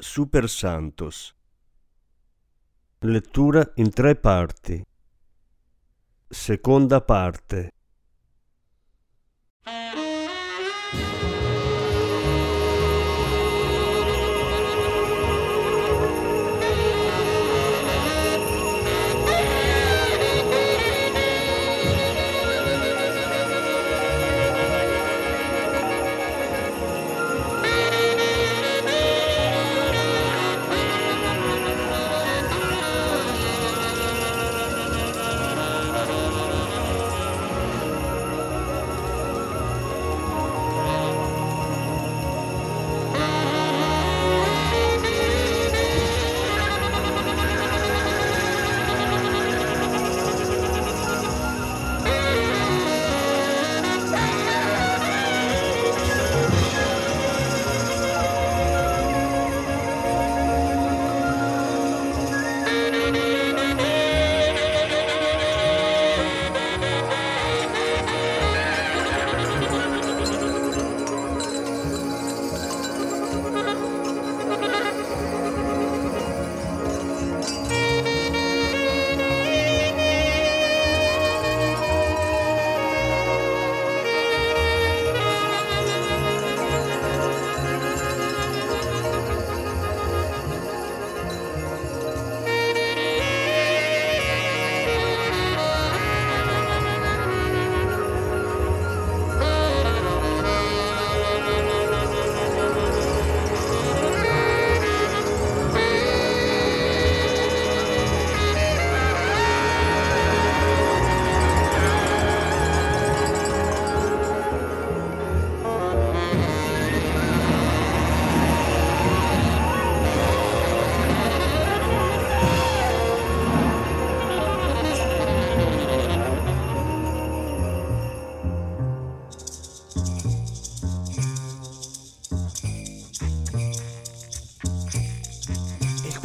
Super Santos. Lettura in tre parti. Seconda parte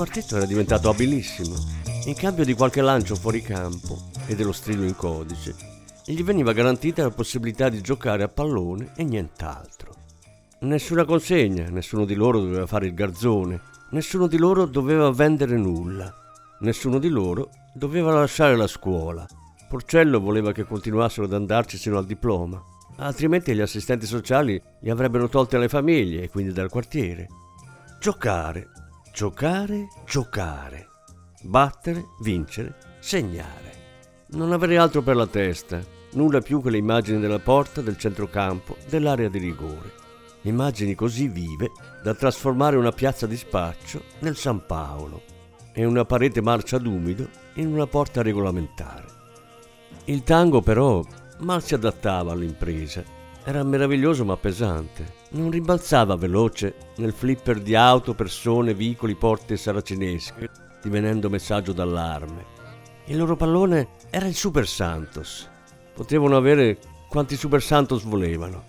quartetto era diventato abilissimo. In cambio di qualche lancio fuori campo e dello strillo in codice, gli veniva garantita la possibilità di giocare a pallone e nient'altro. Nessuna consegna, nessuno di loro doveva fare il garzone, nessuno di loro doveva vendere nulla, nessuno di loro doveva lasciare la scuola. Porcello voleva che continuassero ad andarci sino al diploma, altrimenti gli assistenti sociali li avrebbero tolti alle famiglie e quindi dal quartiere. Giocare Giocare, giocare. Battere, vincere, segnare. Non avrei altro per la testa, nulla più che le immagini della porta, del centrocampo, dell'area di rigore. Immagini così vive da trasformare una piazza di spaccio nel San Paolo e una parete marcia d'umido in una porta regolamentare. Il tango però mal si adattava all'impresa era meraviglioso ma pesante. Non rimbalzava veloce nel flipper di auto, persone, vicoli, porte saracinesche, divenendo messaggio d'allarme. Il loro pallone era il Super Santos. Potevano avere quanti Super Santos volevano.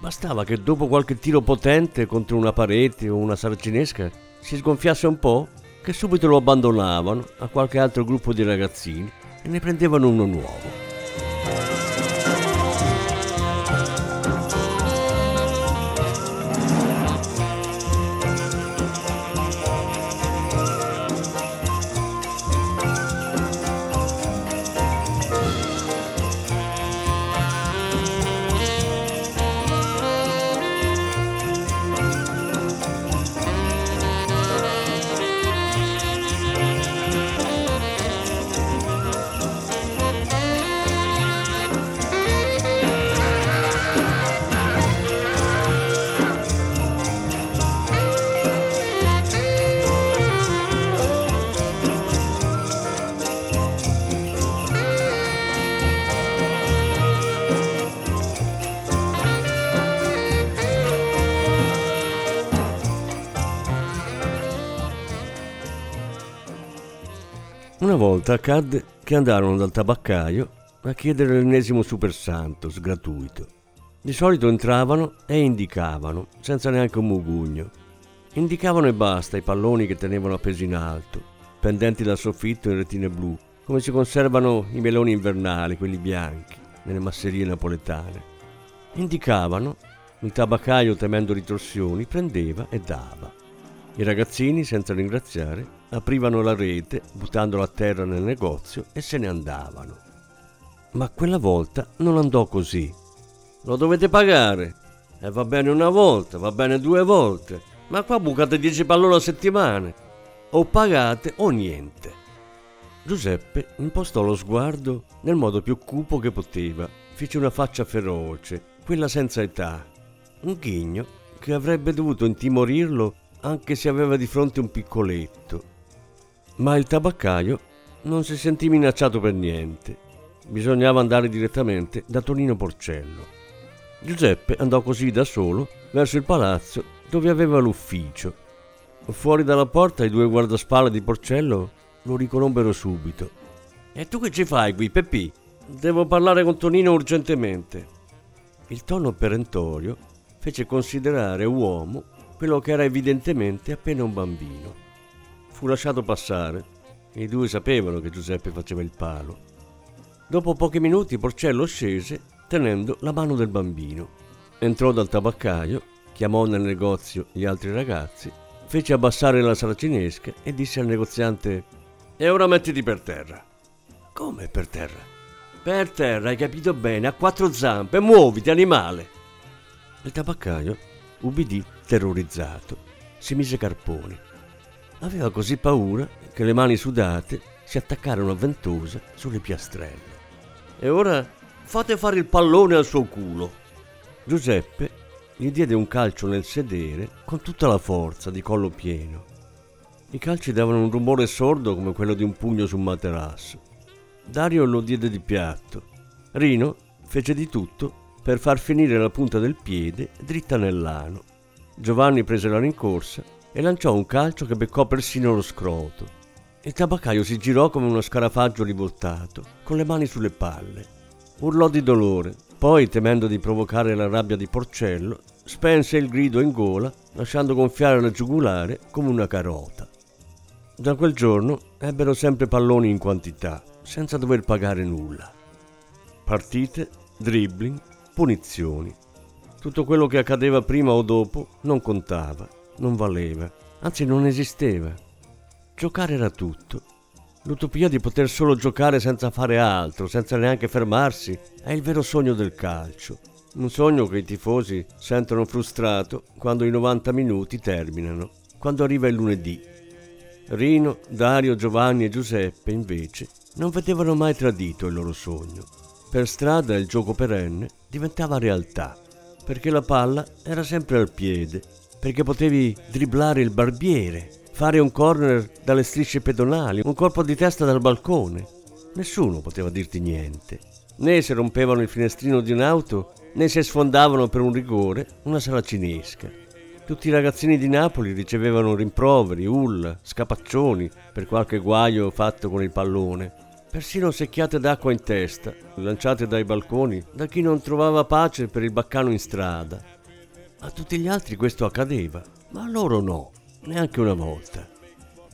Bastava che dopo qualche tiro potente contro una parete o una saracinesca si sgonfiasse un po', che subito lo abbandonavano a qualche altro gruppo di ragazzini e ne prendevano uno nuovo. Una volta accadde che andarono dal tabaccaio a chiedere l'ennesimo super santos gratuito. Di solito entravano e indicavano, senza neanche un mugugno. Indicavano e basta i palloni che tenevano appesi in alto, pendenti dal soffitto in retine blu, come si conservano i meloni invernali, quelli bianchi, nelle masserie napoletane. Indicavano, il tabaccaio temendo ritorsioni prendeva e dava. I ragazzini, senza ringraziare, aprivano la rete, buttandola a terra nel negozio e se ne andavano. Ma quella volta non andò così. Lo dovete pagare. E va bene una volta, va bene due volte. Ma qua bucate 10 palloni a settimana. O pagate o niente. Giuseppe impostò lo sguardo nel modo più cupo che poteva. Fece una faccia feroce, quella senza età. Un ghigno che avrebbe dovuto intimorirlo anche se aveva di fronte un piccoletto. Ma il tabaccaio non si sentì minacciato per niente. Bisognava andare direttamente da Tonino Porcello. Giuseppe andò così da solo verso il palazzo dove aveva l'ufficio. Fuori dalla porta i due guardaspalle di Porcello lo riconobbero subito. E tu che ci fai qui, Peppi? Devo parlare con Tonino urgentemente. Il tono perentorio fece considerare uomo quello che era evidentemente appena un bambino. Fu lasciato passare. I due sapevano che Giuseppe faceva il palo. Dopo pochi minuti Porcello scese tenendo la mano del bambino. Entrò dal tabaccaio, chiamò nel negozio gli altri ragazzi, fece abbassare la saracinesca e disse al negoziante E ora mettiti per terra. Come per terra? Per terra, hai capito bene, a quattro zampe, muoviti, animale. Il tabaccaio ubbidì terrorizzato, si mise carponi. Aveva così paura che le mani sudate si attaccarono a ventosa sulle piastrelle. E ora fate fare il pallone al suo culo. Giuseppe gli diede un calcio nel sedere con tutta la forza, di collo pieno. I calci davano un rumore sordo come quello di un pugno su un materasso. Dario lo diede di piatto. Rino fece di tutto per far finire la punta del piede dritta nell'ano. Giovanni prese la rincorsa e lanciò un calcio che beccò persino lo scroto. Il tabaccaio si girò come uno scarafaggio rivoltato, con le mani sulle palle. Urlò di dolore, poi, temendo di provocare la rabbia di Porcello, spense il grido in gola, lasciando gonfiare la giugulare come una carota. Da quel giorno ebbero sempre palloni in quantità, senza dover pagare nulla. Partite, dribbling, punizioni. Tutto quello che accadeva prima o dopo non contava, non valeva, anzi non esisteva. Giocare era tutto. L'utopia di poter solo giocare senza fare altro, senza neanche fermarsi, è il vero sogno del calcio. Un sogno che i tifosi sentono frustrato quando i 90 minuti terminano, quando arriva il lunedì. Rino, Dario, Giovanni e Giuseppe, invece, non vedevano mai tradito il loro sogno. Per strada il gioco perenne diventava realtà perché la palla era sempre al piede, perché potevi dribblare il barbiere, fare un corner dalle strisce pedonali, un colpo di testa dal balcone. Nessuno poteva dirti niente. Né se rompevano il finestrino di un'auto, né se sfondavano per un rigore una sala cinesca. Tutti i ragazzini di Napoli ricevevano rimproveri, ulla, scapaccioni per qualche guaio fatto con il pallone persino secchiate d'acqua in testa, lanciate dai balconi da chi non trovava pace per il baccano in strada. A tutti gli altri questo accadeva, ma a loro no, neanche una volta.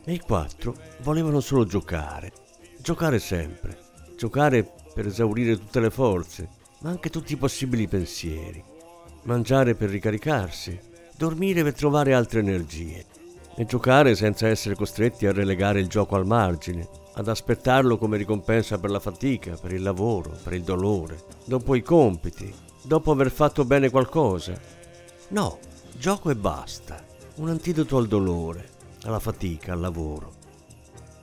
E i quattro volevano solo giocare, giocare sempre, giocare per esaurire tutte le forze, ma anche tutti i possibili pensieri, mangiare per ricaricarsi, dormire per trovare altre energie e giocare senza essere costretti a relegare il gioco al margine, ad aspettarlo come ricompensa per la fatica, per il lavoro, per il dolore, dopo i compiti, dopo aver fatto bene qualcosa. No, gioco e basta. Un antidoto al dolore, alla fatica, al lavoro.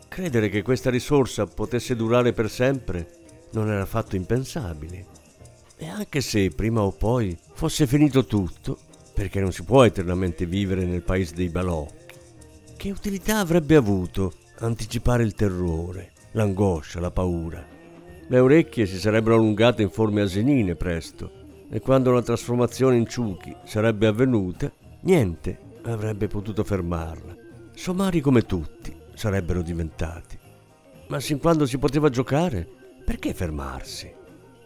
Credere che questa risorsa potesse durare per sempre non era affatto impensabile. E anche se prima o poi fosse finito tutto, perché non si può eternamente vivere nel paese dei balocchi, che utilità avrebbe avuto anticipare il terrore, l'angoscia, la paura. Le orecchie si sarebbero allungate in forme asinine presto e quando la trasformazione in ciuchi sarebbe avvenuta, niente avrebbe potuto fermarla. Somari come tutti sarebbero diventati. Ma sin quando si poteva giocare, perché fermarsi?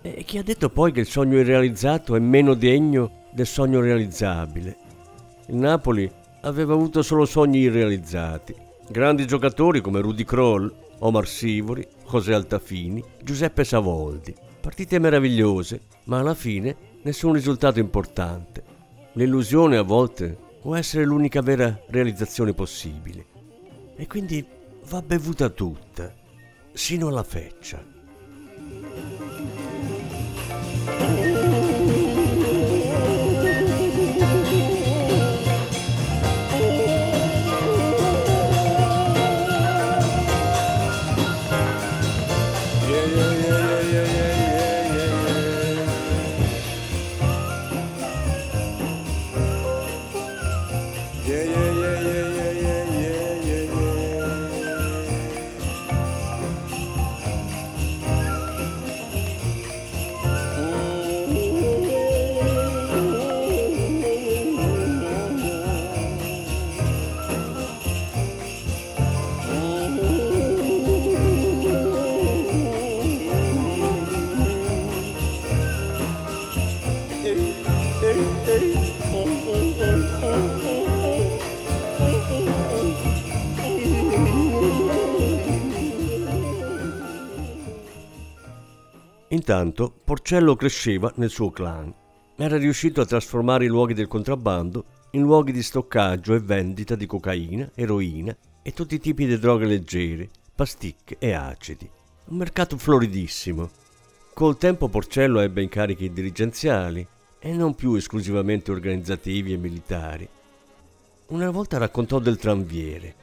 E chi ha detto poi che il sogno irrealizzato è meno degno del sogno realizzabile? Il Napoli aveva avuto solo sogni irrealizzati. Grandi giocatori come Rudy Kroll, Omar Sivori, José Altafini, Giuseppe Savoldi. Partite meravigliose, ma alla fine nessun risultato importante. L'illusione a volte può essere l'unica vera realizzazione possibile. E quindi va bevuta tutta, sino alla feccia. Intanto Porcello cresceva nel suo clan. Era riuscito a trasformare i luoghi del contrabbando in luoghi di stoccaggio e vendita di cocaina, eroina e tutti i tipi di droghe leggere, pasticche e acidi. Un mercato floridissimo. Col tempo Porcello ebbe incarichi dirigenziali e non più esclusivamente organizzativi e militari. Una volta raccontò del tranviere.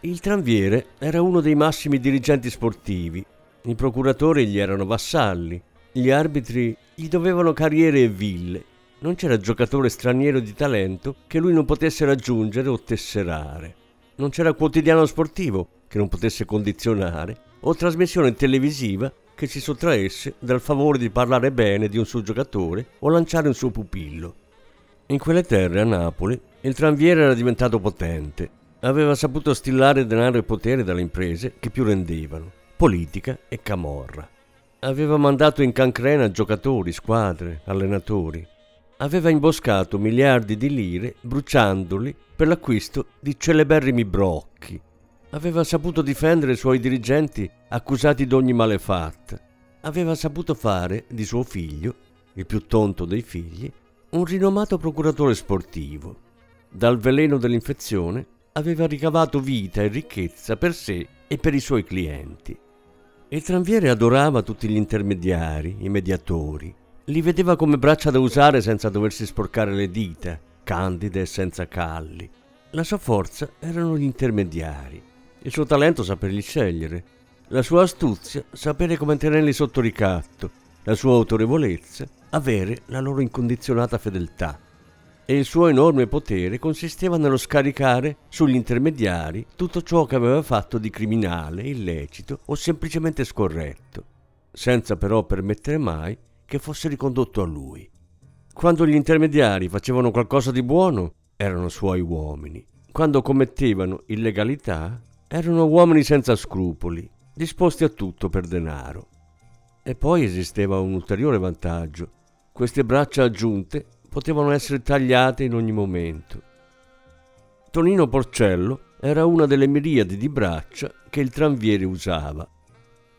Il tranviere era uno dei massimi dirigenti sportivi i procuratori gli erano vassalli, gli arbitri gli dovevano carriere e ville. Non c'era giocatore straniero di talento che lui non potesse raggiungere o tesserare. Non c'era quotidiano sportivo che non potesse condizionare o trasmissione televisiva che si sottraesse dal favore di parlare bene di un suo giocatore o lanciare un suo pupillo. In quelle terre, a Napoli, il tranviere era diventato potente. Aveva saputo stillare denaro e potere dalle imprese che più rendevano politica e camorra. Aveva mandato in cancrena giocatori, squadre, allenatori. Aveva imboscato miliardi di lire bruciandoli per l'acquisto di celeberrimi brocchi. Aveva saputo difendere i suoi dirigenti accusati di ogni malefatta. Aveva saputo fare di suo figlio, il più tonto dei figli, un rinomato procuratore sportivo. Dal veleno dell'infezione aveva ricavato vita e ricchezza per sé e per i suoi clienti. Il tranviere adorava tutti gli intermediari, i mediatori. Li vedeva come braccia da usare senza doversi sporcare le dita, candide e senza calli. La sua forza erano gli intermediari, il suo talento saperli scegliere, la sua astuzia sapere come tenerli sotto ricatto, la sua autorevolezza avere la loro incondizionata fedeltà e il suo enorme potere consisteva nello scaricare sugli intermediari tutto ciò che aveva fatto di criminale, illecito o semplicemente scorretto, senza però permettere mai che fosse ricondotto a lui. Quando gli intermediari facevano qualcosa di buono, erano suoi uomini. Quando commettevano illegalità, erano uomini senza scrupoli, disposti a tutto per denaro. E poi esisteva un ulteriore vantaggio. Queste braccia aggiunte potevano essere tagliate in ogni momento. Tonino Porcello era una delle miriadi di braccia che il tranviere usava.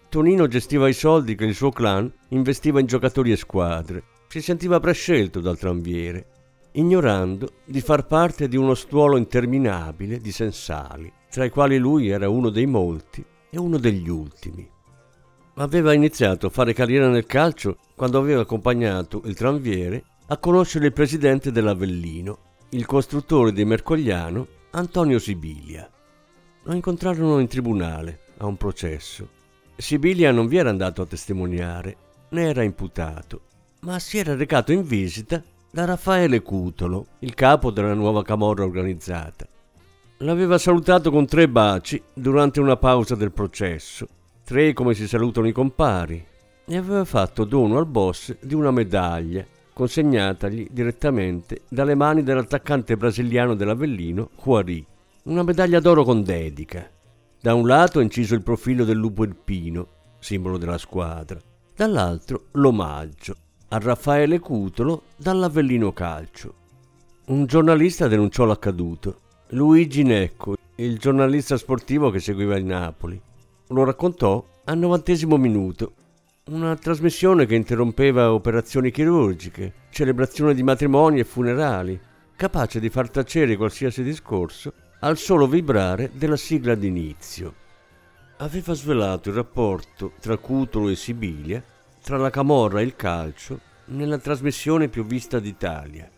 Tonino gestiva i soldi che il suo clan investiva in giocatori e squadre. Si sentiva prescelto dal tranviere, ignorando di far parte di uno stuolo interminabile di sensali, tra i quali lui era uno dei molti e uno degli ultimi. Aveva iniziato a fare carriera nel calcio quando aveva accompagnato il tranviere a conoscere il presidente dell'Avellino, il costruttore di Mercogliano, Antonio Sibilia. Lo incontrarono in tribunale, a un processo. Sibilia non vi era andato a testimoniare, né era imputato, ma si era recato in visita da Raffaele Cutolo, il capo della nuova camorra organizzata. L'aveva salutato con tre baci durante una pausa del processo, tre come si salutano i compari, e aveva fatto dono al boss di una medaglia consegnatagli direttamente dalle mani dell'attaccante brasiliano dell'Avellino, Juarì, una medaglia d'oro con dedica. Da un lato inciso il profilo del lupo irpino, simbolo della squadra, dall'altro l'omaggio a Raffaele Cutolo dall'Avellino Calcio. Un giornalista denunciò l'accaduto. Luigi Necco, il giornalista sportivo che seguiva il Napoli. Lo raccontò al novantesimo minuto. Una trasmissione che interrompeva operazioni chirurgiche, celebrazioni di matrimoni e funerali, capace di far tacere qualsiasi discorso al solo vibrare della sigla d'inizio. Aveva svelato il rapporto tra Cutolo e Sibilia, tra la camorra e il calcio, nella trasmissione più vista d'Italia.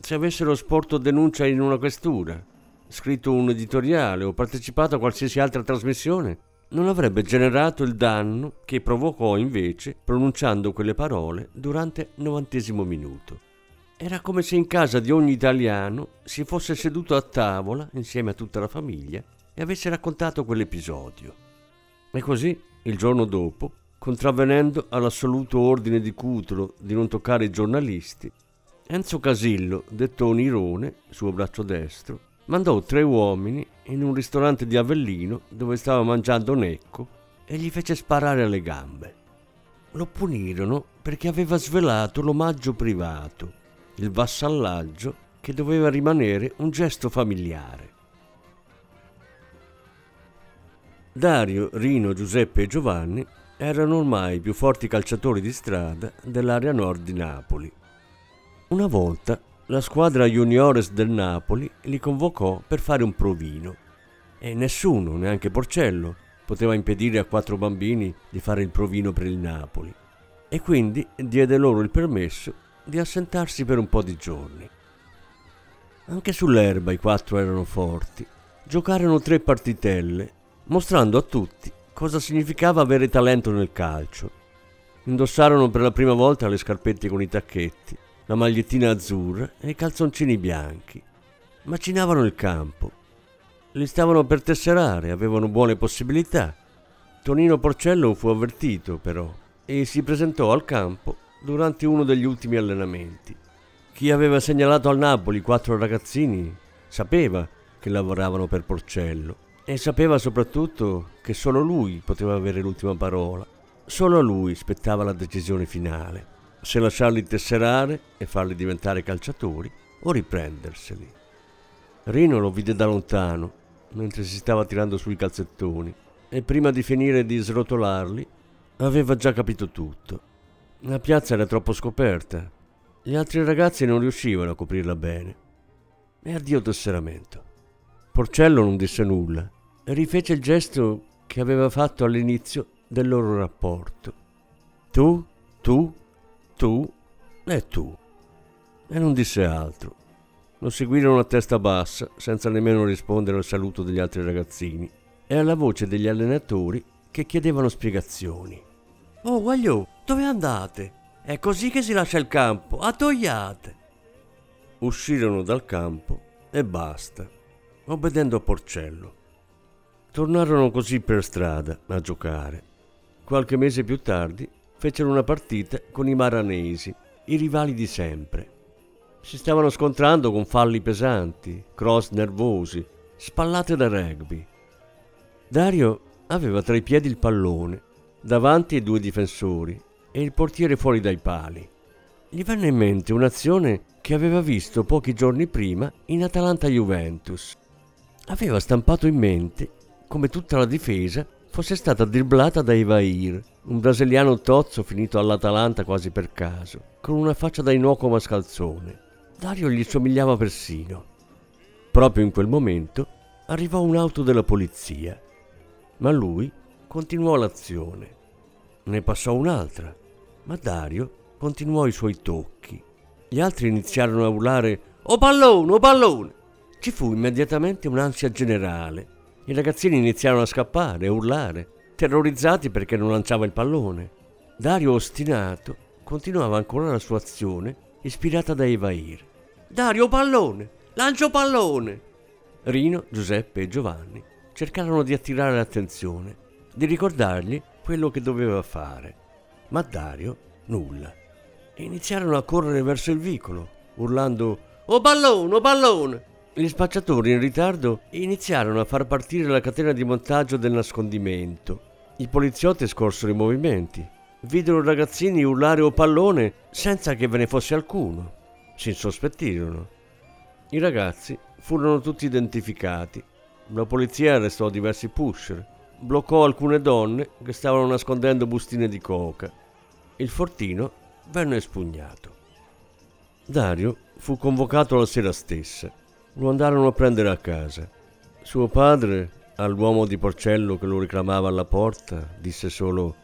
Se avessero sporto denuncia in una questura, scritto un editoriale o partecipato a qualsiasi altra trasmissione, non avrebbe generato il danno che provocò invece pronunciando quelle parole durante il novantesimo minuto. Era come se in casa di ogni italiano si fosse seduto a tavola insieme a tutta la famiglia e avesse raccontato quell'episodio. E così, il giorno dopo, contravvenendo all'assoluto ordine di Cutolo di non toccare i giornalisti, Enzo Casillo, detto Onirone, suo braccio destro, mandò tre uomini in un ristorante di Avellino dove stava mangiando Necco e gli fece sparare alle gambe. Lo punirono perché aveva svelato l'omaggio privato il vassallaggio che doveva rimanere un gesto familiare. Dario, Rino, Giuseppe e Giovanni erano ormai i più forti calciatori di strada dell'area nord di Napoli. Una volta la squadra juniores del Napoli li convocò per fare un provino e nessuno, neanche Porcello, poteva impedire a quattro bambini di fare il provino per il Napoli e quindi diede loro il permesso di assentarsi per un po' di giorni. Anche sull'erba i quattro erano forti. Giocarono tre partitelle, mostrando a tutti cosa significava avere talento nel calcio. Indossarono per la prima volta le scarpette con i tacchetti, la magliettina azzurra e i calzoncini bianchi. Macinavano il campo. Li stavano per tesserare, avevano buone possibilità. Tonino Porcello fu avvertito, però, e si presentò al campo durante uno degli ultimi allenamenti. Chi aveva segnalato al Napoli quattro ragazzini sapeva che lavoravano per Porcello e sapeva soprattutto che solo lui poteva avere l'ultima parola. Solo a lui spettava la decisione finale, se lasciarli tesserare e farli diventare calciatori o riprenderseli. Rino lo vide da lontano, mentre si stava tirando sui calzettoni, e prima di finire di srotolarli aveva già capito tutto. La piazza era troppo scoperta. Gli altri ragazzi non riuscivano a coprirla bene. E addio tesseramento. Porcello non disse nulla e rifece il gesto che aveva fatto all'inizio del loro rapporto. Tu, tu, tu e tu. E non disse altro. Lo seguirono a testa bassa, senza nemmeno rispondere al saluto degli altri ragazzini e alla voce degli allenatori che chiedevano spiegazioni. Oh, guagliò, dove andate? È così che si lascia il campo, attoiate. Uscirono dal campo e basta, obbedendo a Porcello. Tornarono così per strada a giocare. Qualche mese più tardi fecero una partita con i maranesi, i rivali di sempre. Si stavano scontrando con falli pesanti, cross nervosi, spallate da rugby. Dario aveva tra i piedi il pallone davanti ai due difensori e il portiere fuori dai pali. Gli venne in mente un'azione che aveva visto pochi giorni prima in Atalanta-Juventus. Aveva stampato in mente come tutta la difesa fosse stata dribblata da Ivair, un brasiliano tozzo finito all'Atalanta quasi per caso, con una faccia da innocuo mascalzone. Dario gli somigliava persino. Proprio in quel momento arrivò un'auto della polizia, ma lui continuò l'azione. Ne passò un'altra, ma Dario continuò i suoi tocchi. Gli altri iniziarono a urlare O pallone, o pallone! Ci fu immediatamente un'ansia generale. I ragazzini iniziarono a scappare, a urlare, terrorizzati perché non lanciava il pallone. Dario, ostinato, continuava ancora la sua azione, ispirata da Evair. Dario, pallone! Lancio pallone! Rino, Giuseppe e Giovanni cercarono di attirare l'attenzione, di ricordargli quello che doveva fare. Ma Dario nulla. Iniziarono a correre verso il vicolo, urlando «Oh pallone, oh pallone! Gli spacciatori in ritardo iniziarono a far partire la catena di montaggio del nascondimento. I poliziotti scorsero i movimenti. Videro ragazzini urlare o pallone senza che ve ne fosse alcuno. Si insospettirono. I ragazzi furono tutti identificati. La polizia arrestò diversi pusher, bloccò alcune donne che stavano nascondendo bustine di coca. Il fortino venne espugnato. Dario fu convocato la sera stessa. Lo andarono a prendere a casa. Suo padre, all'uomo di Porcello che lo reclamava alla porta, disse solo: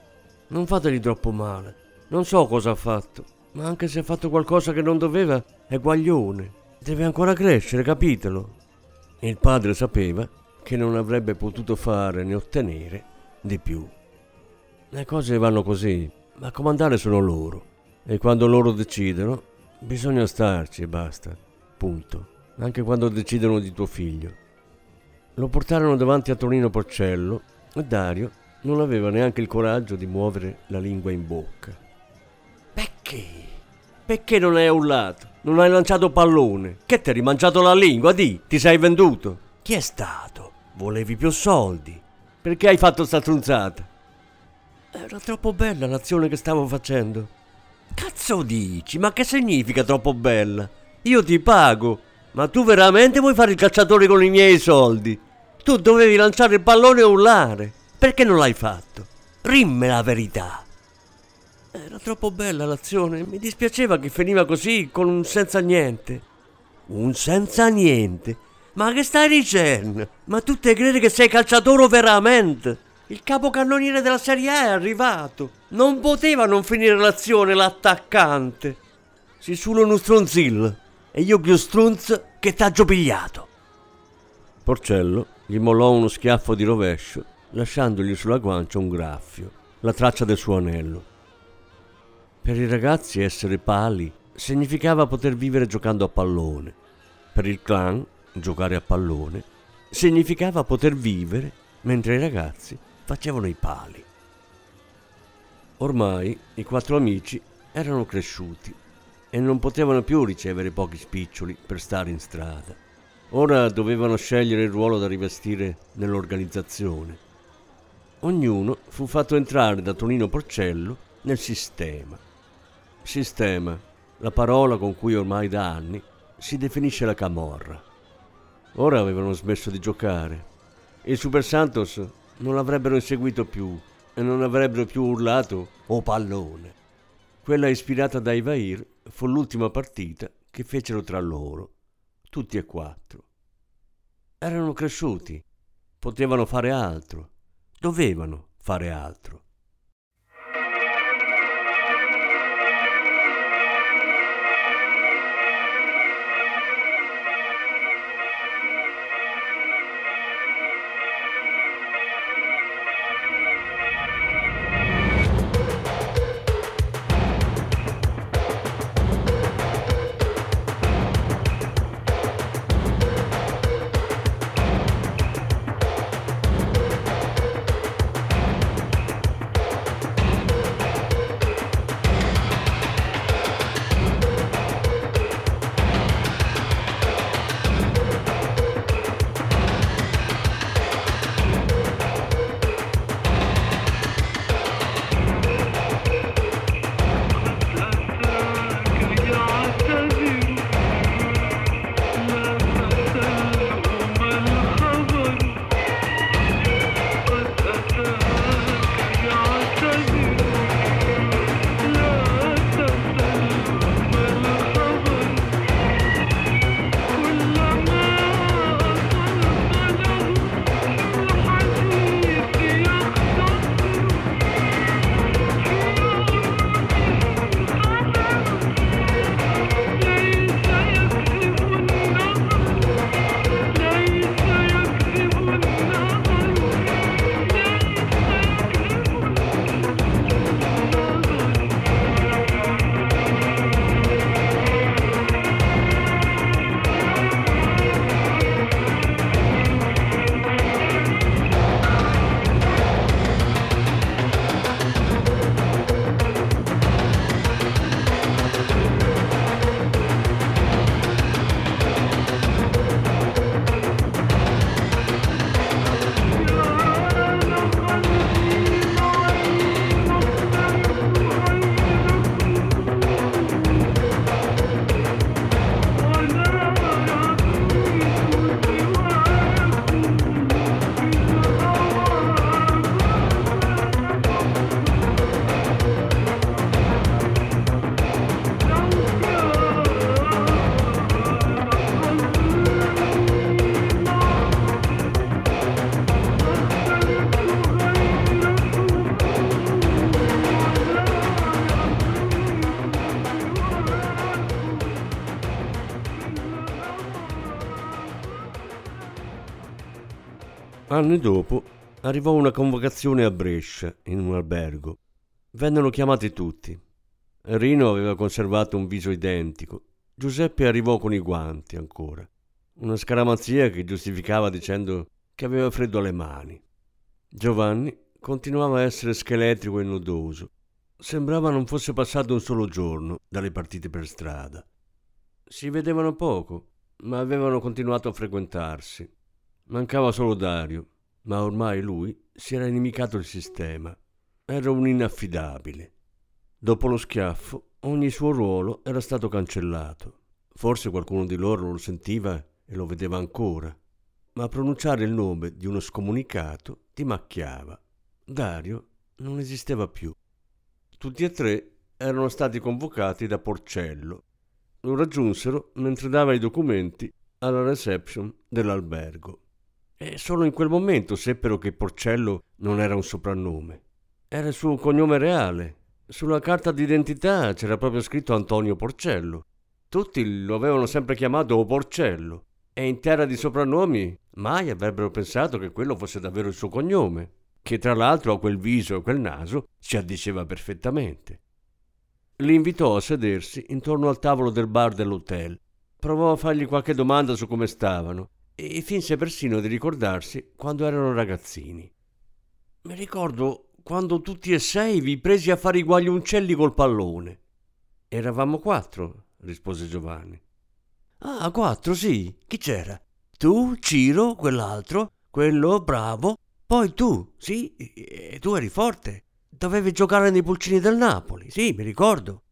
Non fategli troppo male. Non so cosa ha fatto, ma anche se ha fatto qualcosa che non doveva, è guaglione. Deve ancora crescere, capitelo. Il padre sapeva che non avrebbe potuto fare né ottenere di più. Le cose vanno così, ma comandare sono loro. E quando loro decidono, bisogna starci e basta. Punto. Anche quando decidono di tuo figlio. Lo portarono davanti a Tonino Porcello e Dario non aveva neanche il coraggio di muovere la lingua in bocca. Perché? Perché non hai urlato? Non hai lanciato pallone? Che ti hai rimangiato la lingua? Di, ti sei venduto? Chi è stato? Volevi più soldi. Perché hai fatto sta trunzata? Era troppo bella l'azione che stavo facendo. Cazzo dici? Ma che significa troppo bella? Io ti pago. Ma tu veramente vuoi fare il cacciatore con i miei soldi? Tu dovevi lanciare il pallone e urlare. Perché non l'hai fatto? Rimme la verità. Era troppo bella l'azione. Mi dispiaceva che finiva così, con un senza niente. Un senza niente? Ma che stai dicendo? Ma tu te credi che sei calciatore veramente? Il capocannoniere della Serie A è arrivato. Non poteva non finire l'azione l'attaccante. Si solo uno stronzillo. E io più strunz che t'ha pigliato. Porcello gli mollò uno schiaffo di rovescio, lasciandogli sulla guancia un graffio, la traccia del suo anello. Per i ragazzi essere pali significava poter vivere giocando a pallone. Per il clan giocare a pallone, significava poter vivere mentre i ragazzi facevano i pali. Ormai i quattro amici erano cresciuti e non potevano più ricevere pochi spiccioli per stare in strada. Ora dovevano scegliere il ruolo da rivestire nell'organizzazione. Ognuno fu fatto entrare da Tonino Porcello nel sistema. Sistema, la parola con cui ormai da anni si definisce la camorra. Ora avevano smesso di giocare. I Super Santos non l'avrebbero inseguito più e non avrebbero più urlato o pallone. Quella ispirata da Ivair fu l'ultima partita che fecero tra loro, tutti e quattro. Erano cresciuti, potevano fare altro, dovevano fare altro. Anni dopo arrivò una convocazione a Brescia, in un albergo. Vennero chiamati tutti. Rino aveva conservato un viso identico. Giuseppe arrivò con i guanti ancora. Una scaramazia che giustificava dicendo che aveva freddo alle mani. Giovanni continuava a essere scheletrico e nodoso. Sembrava non fosse passato un solo giorno dalle partite per strada. Si vedevano poco, ma avevano continuato a frequentarsi. Mancava solo Dario, ma ormai lui si era inimicato il sistema. Era un inaffidabile. Dopo lo schiaffo, ogni suo ruolo era stato cancellato. Forse qualcuno di loro lo sentiva e lo vedeva ancora, ma pronunciare il nome di uno scomunicato ti macchiava. Dario non esisteva più. Tutti e tre erano stati convocati da Porcello. Lo raggiunsero mentre dava i documenti alla reception dell'albergo. E solo in quel momento seppero che Porcello non era un soprannome. Era il suo cognome reale. Sulla carta d'identità c'era proprio scritto Antonio Porcello. Tutti lo avevano sempre chiamato Porcello e in terra di soprannomi mai avrebbero pensato che quello fosse davvero il suo cognome che tra l'altro a quel viso e quel naso si addiceva perfettamente. Li invitò a sedersi intorno al tavolo del bar dell'hotel. Provò a fargli qualche domanda su come stavano e finse persino di ricordarsi quando erano ragazzini. Mi ricordo quando tutti e sei vi presi a fare i guagliuncelli col pallone. Eravamo quattro, rispose Giovanni. Ah, quattro, sì. Chi c'era? Tu, Ciro, quell'altro, quello bravo, poi tu, sì, tu eri forte. Dovevi giocare nei pulcini del Napoli, sì, mi ricordo.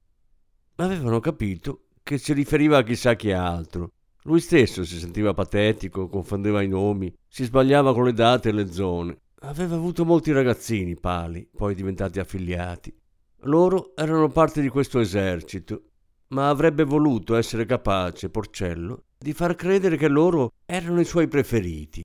Avevano capito che si riferiva a chissà chi altro. Lui stesso si sentiva patetico, confondeva i nomi, si sbagliava con le date e le zone. Aveva avuto molti ragazzini pali, poi diventati affiliati. Loro erano parte di questo esercito, ma avrebbe voluto essere capace, Porcello, di far credere che loro erano i suoi preferiti.